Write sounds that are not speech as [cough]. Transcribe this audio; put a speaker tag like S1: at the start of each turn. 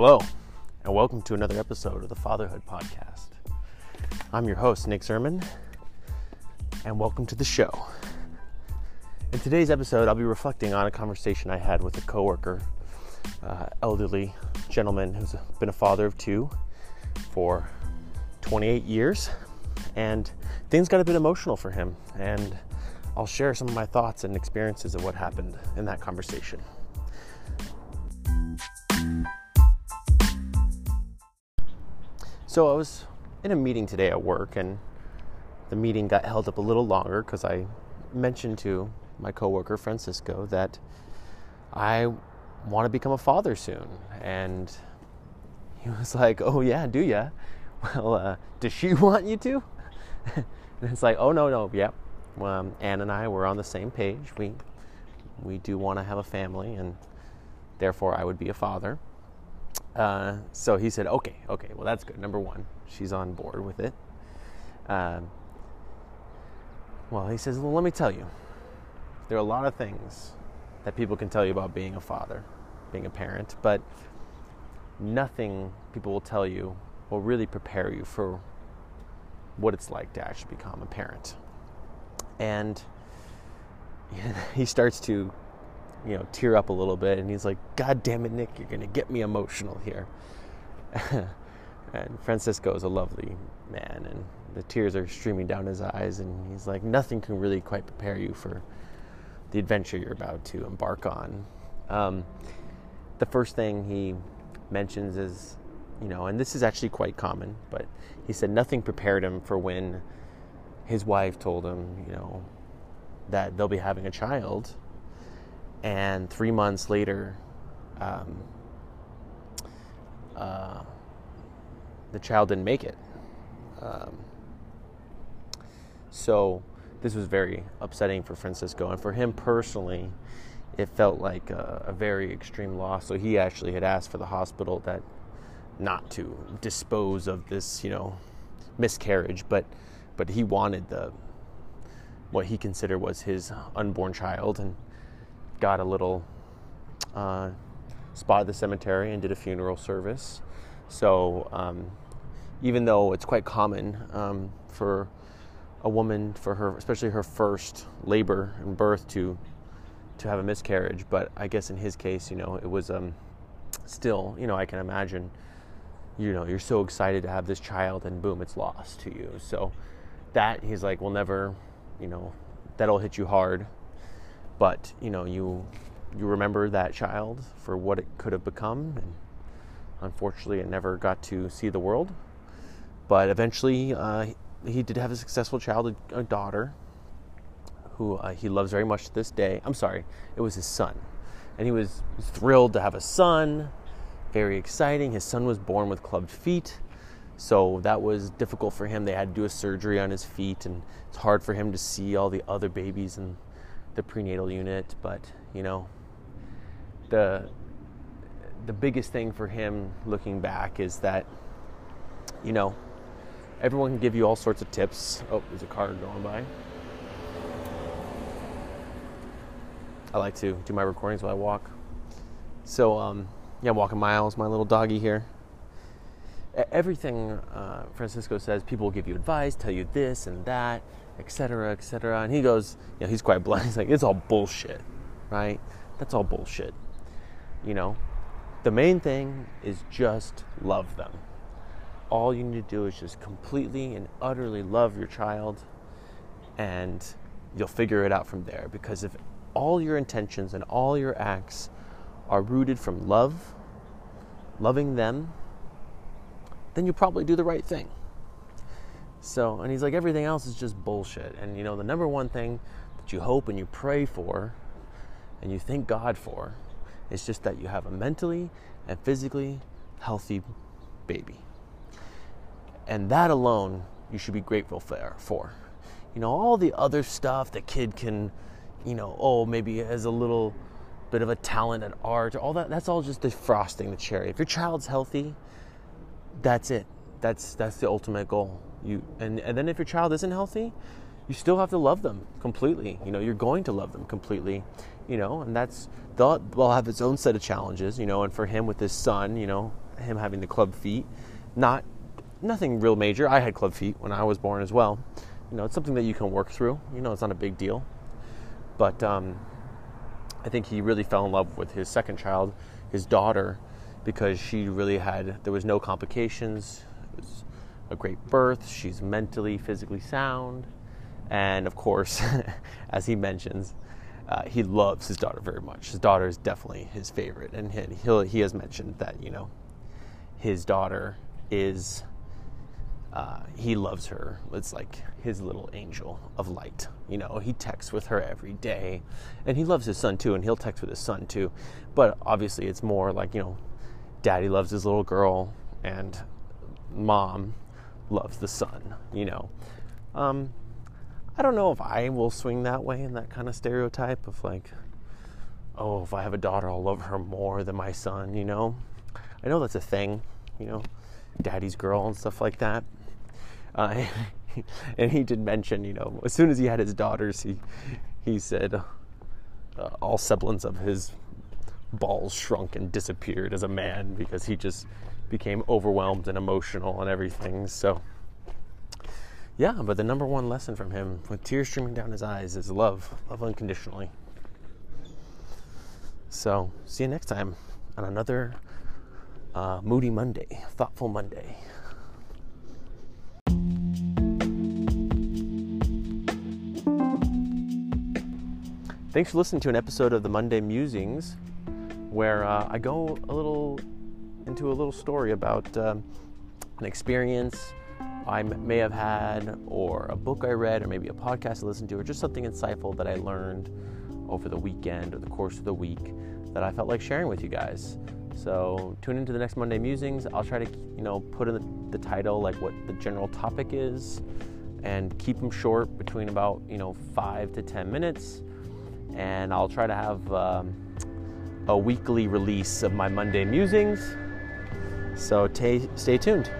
S1: Hello, and welcome to another episode of the Fatherhood Podcast. I'm your host, Nick Zerman, and welcome to the show. In today's episode, I'll be reflecting on a conversation I had with a coworker, uh, elderly gentleman who's been a father of two for 28 years, and things got a bit emotional for him. And I'll share some of my thoughts and experiences of what happened in that conversation. So I was in a meeting today at work, and the meeting got held up a little longer because I mentioned to my coworker Francisco that I want to become a father soon, and he [laughs] was like, "Oh yeah, do ya? [laughs] Well, uh, does she [laughs] want you to?" and it's like, "Oh no, no, yep." Yeah. Um, Anne and I were on the same page. We we do want to have a family, and therefore I would be a father. Uh, so he said, okay, okay, well, that's good. Number one, she's on board with it. Um, well, he says, well, let me tell you, there are a lot of things that people can tell you about being a father, being a parent, but nothing people will tell you will really prepare you for what it's like to actually become a parent. And [laughs] he starts to you know, tear up a little bit. And he's like, God damn it, Nick, you're going to get me emotional here. [laughs] and Francisco is a lovely man, and the tears are streaming down his eyes. And he's like, nothing can really quite prepare you for the adventure you're about to embark on. Um, the first thing he mentions is, you know, and this is actually quite common, but he said nothing prepared him for when his wife told him, you know, that they'll be having a child and three months later, um, uh, the child didn't make it. Um, so this was very upsetting for Francisco, and for him personally, it felt like a, a, very extreme loss. So he actually had asked for the hospital that not to dispose of this, you know, miscarriage, but but he wanted the what he considered was his unborn child, and got a little uh, spot at the cemetery and did a funeral service. So um, even though it's quite common um, for a woman, for her, especially her first labor and birth, to to have a miscarriage, but I guess in his case, you know, it was um, still, you know, I can imagine, you know, you're so excited to have this child, and boom, it's lost to you. So that he's like, we'll never, you know, that'll hit you hard but you know you you remember that child for what it could have become and unfortunately it never got to see the world. But eventually uh, he did have a successful child a, daughter who uh, he loves very much to this day. I'm sorry it was his son. And he was thrilled to have a son very exciting. His son was born with clubbed feet so that was difficult for him. They had to do a surgery on his feet and it's hard for him to see all the other babies and the prenatal unit, but you know, the the biggest thing for him looking back is that you know, everyone can give you all sorts of tips. Oh, there's a car going by. I like to do my recordings while I walk. So, um, yeah, I'm walking miles, my little doggy here. Everything uh, Francisco says, people will give you advice, tell you this and that etc., etc. And he goes, you know, he's quite blunt. [laughs] He's like, it's all bullshit, right? That's all bullshit. You know, the main thing is just love them. All you need to do is just completely and utterly love your child, and you'll figure it out from there. Because if all your intentions and all your acts are rooted from love, loving them, then you probably do the right thing. So, and he's like, everything else is just bullshit. And you know, the number one thing that you hope and you pray for and you thank God for is just that you have a mentally and physically healthy baby. And that alone you should be grateful for. You know, all the other stuff the kid can, you know, oh, maybe has a little bit of a talent at art, all that, that's all just the frosting, the cherry. If your child's healthy, that's it. That's that's the ultimate goal. You and, and then if your child isn't healthy, you still have to love them completely. You know, you're going to love them completely. You know, and that's they'll, they'll have its own set of challenges. You know, and for him with his son, you know, him having the club feet. Not nothing real major. I had club feet when I was born as well. You know, it's something that you can work through. You know, it's not a big deal. But um, I think he really fell in love with his second child, his daughter, because she really had there was no complications. It was a great birth. She's mentally, physically sound, and of course, [laughs] as he mentions, uh, he loves his daughter very much. His daughter is definitely his favorite, and he, he has mentioned that you know his daughter is uh, he loves her. It's like his little angel of light. You know, he texts with her every day, and he loves his son too, and he'll text with his son too. But obviously, it's more like you know, daddy loves his little girl, and mom loves the son. You know, um, I don't know if I will swing that way in that kind of stereotype of like, oh, if I have a daughter, I'll love her more than my son. You know, I know that's a thing. You know, daddy's girl and stuff like that. Uh, [laughs] and he did mention, you know, as soon as he had his daughters, he he said uh, all semblance of his balls shrunk and disappeared as a man because he just became overwhelmed and emotional and everything. So, yeah, but the number one lesson from him, with tears streaming down his eyes, is love, love unconditionally. So, see you next time on another uh, Moody Monday, Thoughtful Monday. Thanks for listening to an episode of the Monday Musings, where uh, I go a little into a little story about um, an experience I may have had, or a book I read, or maybe a podcast I listened to, or just something insightful that I learned over the weekend or the course of the week that I felt like sharing with you guys. So tune into the next Monday Musings. I'll try to, you know, put in the, the title like what the general topic is, and keep them short, between about you know five to ten minutes and I'll try to have um, a weekly release of my Monday musings. So t- stay tuned.